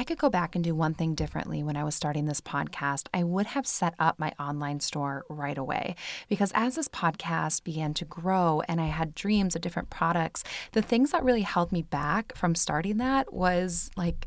I could go back and do one thing differently when I was starting this podcast, I would have set up my online store right away. Because as this podcast began to grow and I had dreams of different products, the things that really held me back from starting that was like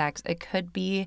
decks, it could be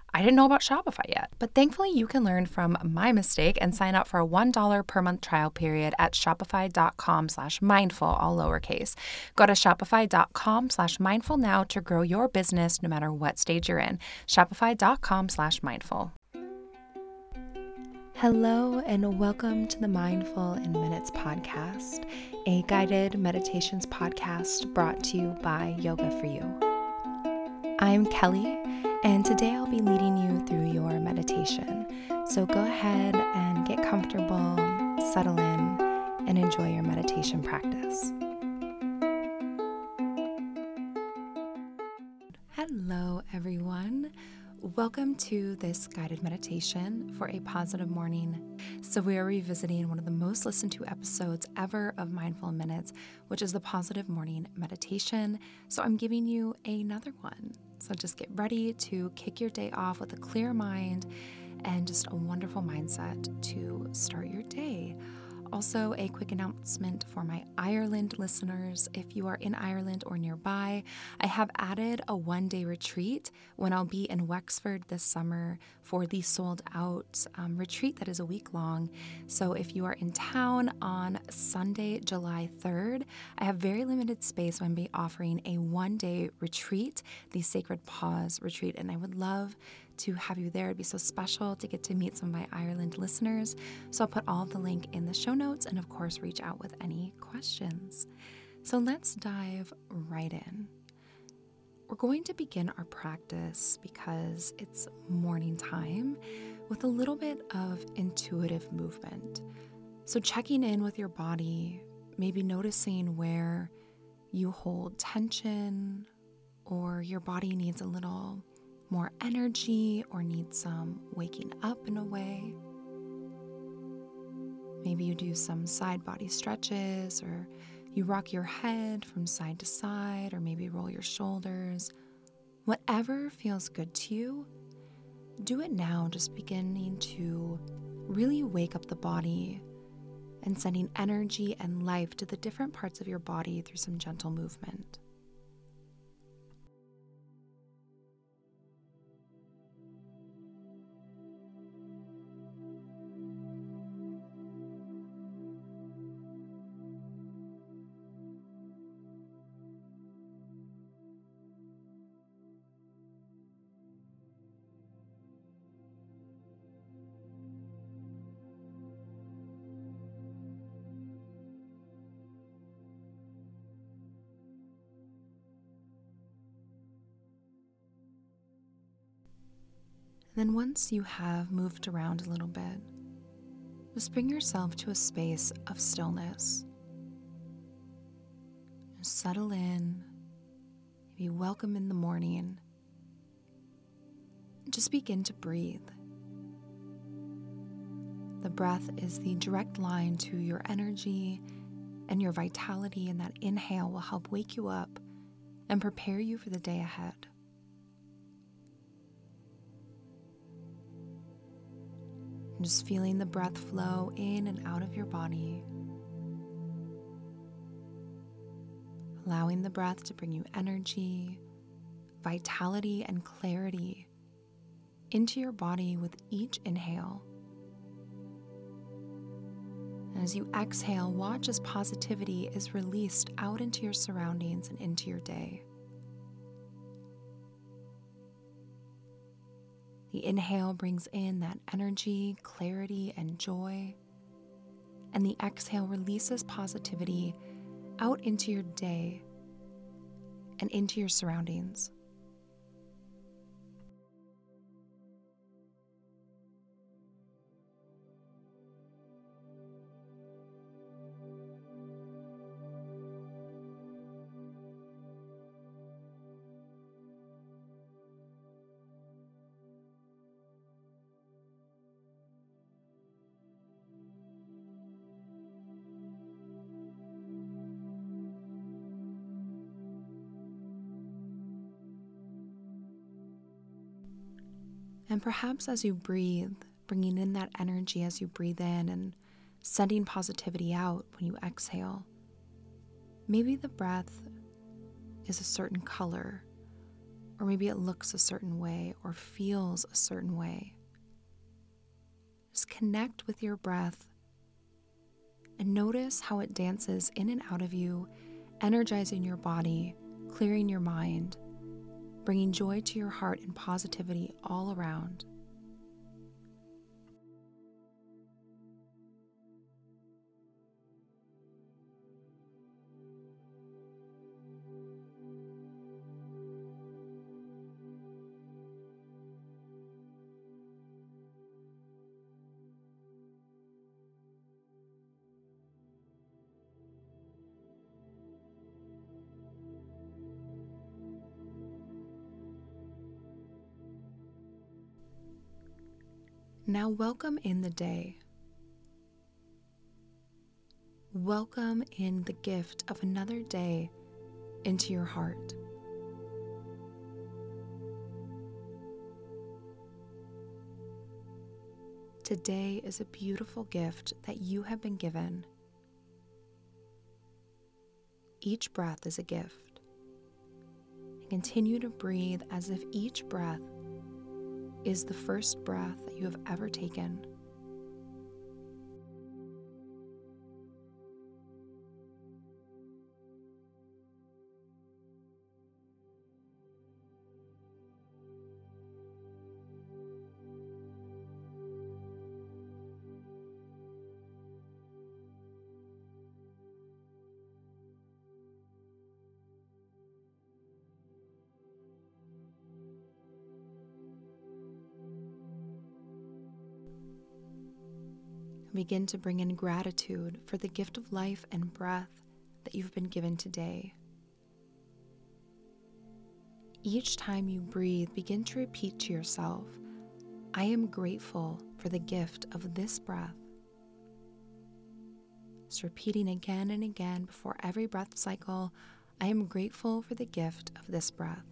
I didn't know about Shopify yet. But thankfully, you can learn from my mistake and sign up for a $1 per month trial period at shopify.com slash mindful, all lowercase. Go to shopify.com slash mindful now to grow your business no matter what stage you're in. Shopify.com slash mindful. Hello, and welcome to the Mindful in Minutes podcast, a guided meditations podcast brought to you by Yoga for You. I'm Kelly and today I'll be leading you through your meditation. So go ahead and get comfortable, settle in, and enjoy your meditation practice. Hello, everyone. Welcome to this guided meditation for a positive morning. So, we are revisiting one of the most listened to episodes ever of Mindful Minutes, which is the positive morning meditation. So, I'm giving you another one. So just get ready to kick your day off with a clear mind and just a wonderful mindset to start your day. Also, a quick announcement for my Ireland listeners. If you are in Ireland or nearby, I have added a one day retreat when I'll be in Wexford this summer for the sold out um, retreat that is a week long. So, if you are in town on Sunday, July 3rd, I have very limited space. I'm be offering a one day retreat, the Sacred Pause retreat, and I would love to have you there. It'd be so special to get to meet some of my Ireland listeners. So I'll put all the link in the show notes and, of course, reach out with any questions. So let's dive right in. We're going to begin our practice because it's morning time with a little bit of intuitive movement. So, checking in with your body, maybe noticing where you hold tension or your body needs a little more energy or need some waking up in a way. Maybe you do some side body stretches or you rock your head from side to side or maybe roll your shoulders. Whatever feels good to you, do it now, just beginning to really wake up the body and sending energy and life to the different parts of your body through some gentle movement. And then once you have moved around a little bit, just bring yourself to a space of stillness. settle in, be welcome in the morning. Just begin to breathe. The breath is the direct line to your energy and your vitality, and that inhale will help wake you up and prepare you for the day ahead. Just feeling the breath flow in and out of your body. Allowing the breath to bring you energy, vitality and clarity into your body with each inhale. As you exhale, watch as positivity is released out into your surroundings and into your day. The inhale brings in that energy, clarity, and joy. And the exhale releases positivity out into your day and into your surroundings. And perhaps as you breathe, bringing in that energy as you breathe in and sending positivity out when you exhale. Maybe the breath is a certain color, or maybe it looks a certain way or feels a certain way. Just connect with your breath and notice how it dances in and out of you, energizing your body, clearing your mind bringing joy to your heart and positivity all around. Now, welcome in the day. Welcome in the gift of another day into your heart. Today is a beautiful gift that you have been given. Each breath is a gift. Continue to breathe as if each breath is the first breath that you have ever taken. Begin to bring in gratitude for the gift of life and breath that you've been given today. Each time you breathe, begin to repeat to yourself, I am grateful for the gift of this breath. Just repeating again and again before every breath cycle, I am grateful for the gift of this breath.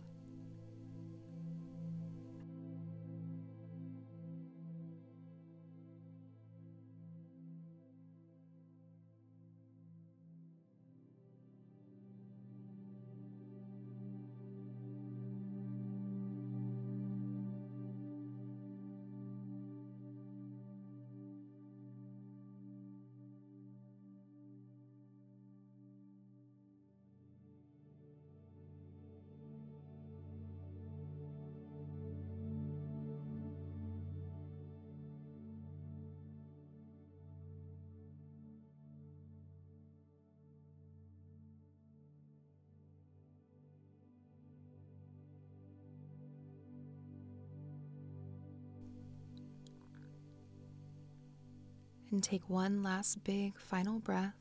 And take one last big final breath,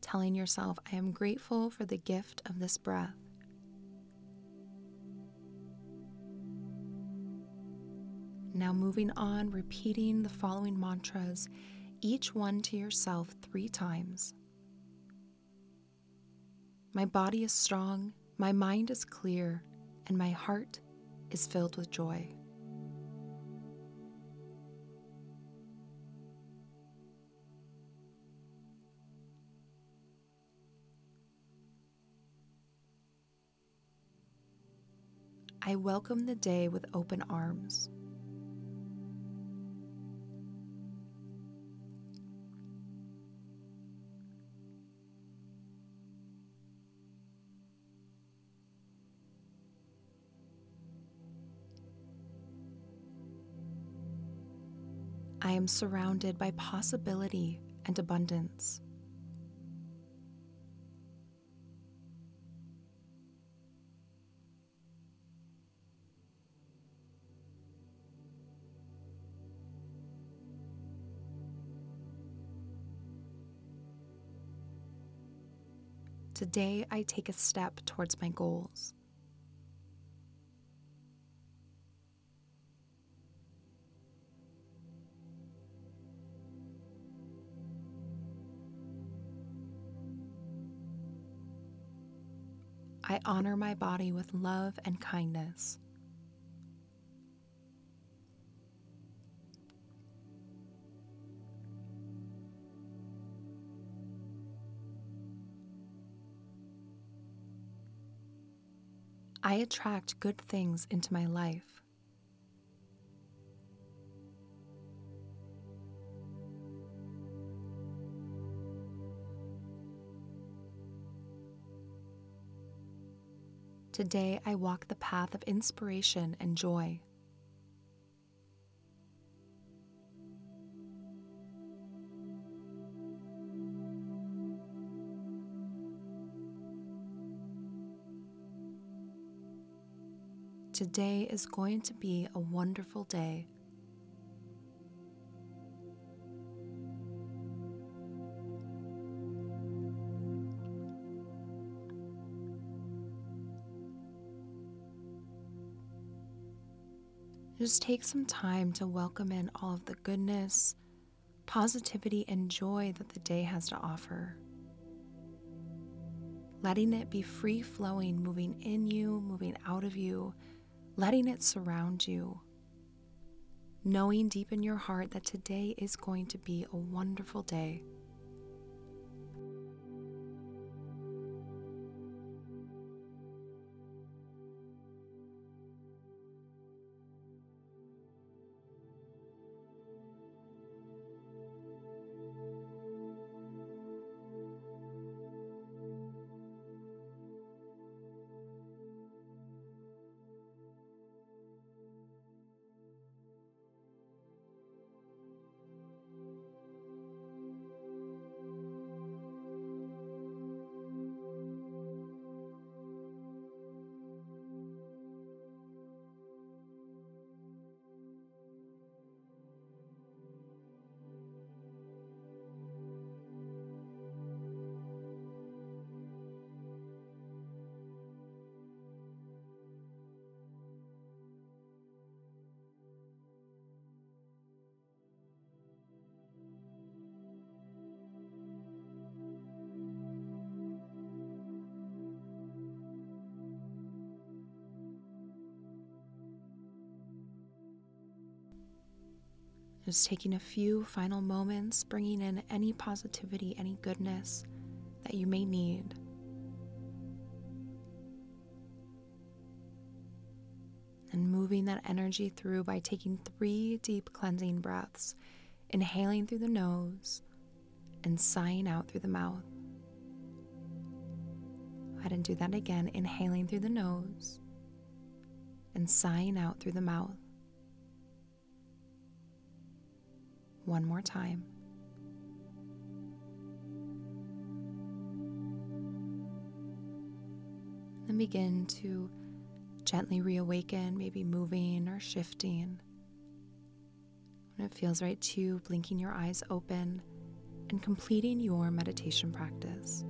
telling yourself, I am grateful for the gift of this breath. Now, moving on, repeating the following mantras, each one to yourself three times. My body is strong, my mind is clear, and my heart is filled with joy. I welcome the day with open arms. I am surrounded by possibility and abundance. Today, I take a step towards my goals. I honor my body with love and kindness. I attract good things into my life. Today, I walk the path of inspiration and joy. Today is going to be a wonderful day. Just take some time to welcome in all of the goodness, positivity, and joy that the day has to offer. Letting it be free flowing, moving in you, moving out of you, letting it surround you. Knowing deep in your heart that today is going to be a wonderful day. Just taking a few final moments, bringing in any positivity, any goodness that you may need. And moving that energy through by taking three deep cleansing breaths, inhaling through the nose and sighing out through the mouth. Go ahead and do that again, inhaling through the nose and sighing out through the mouth. One more time. Then begin to gently reawaken, maybe moving or shifting. When it feels right to you, blinking your eyes open and completing your meditation practice.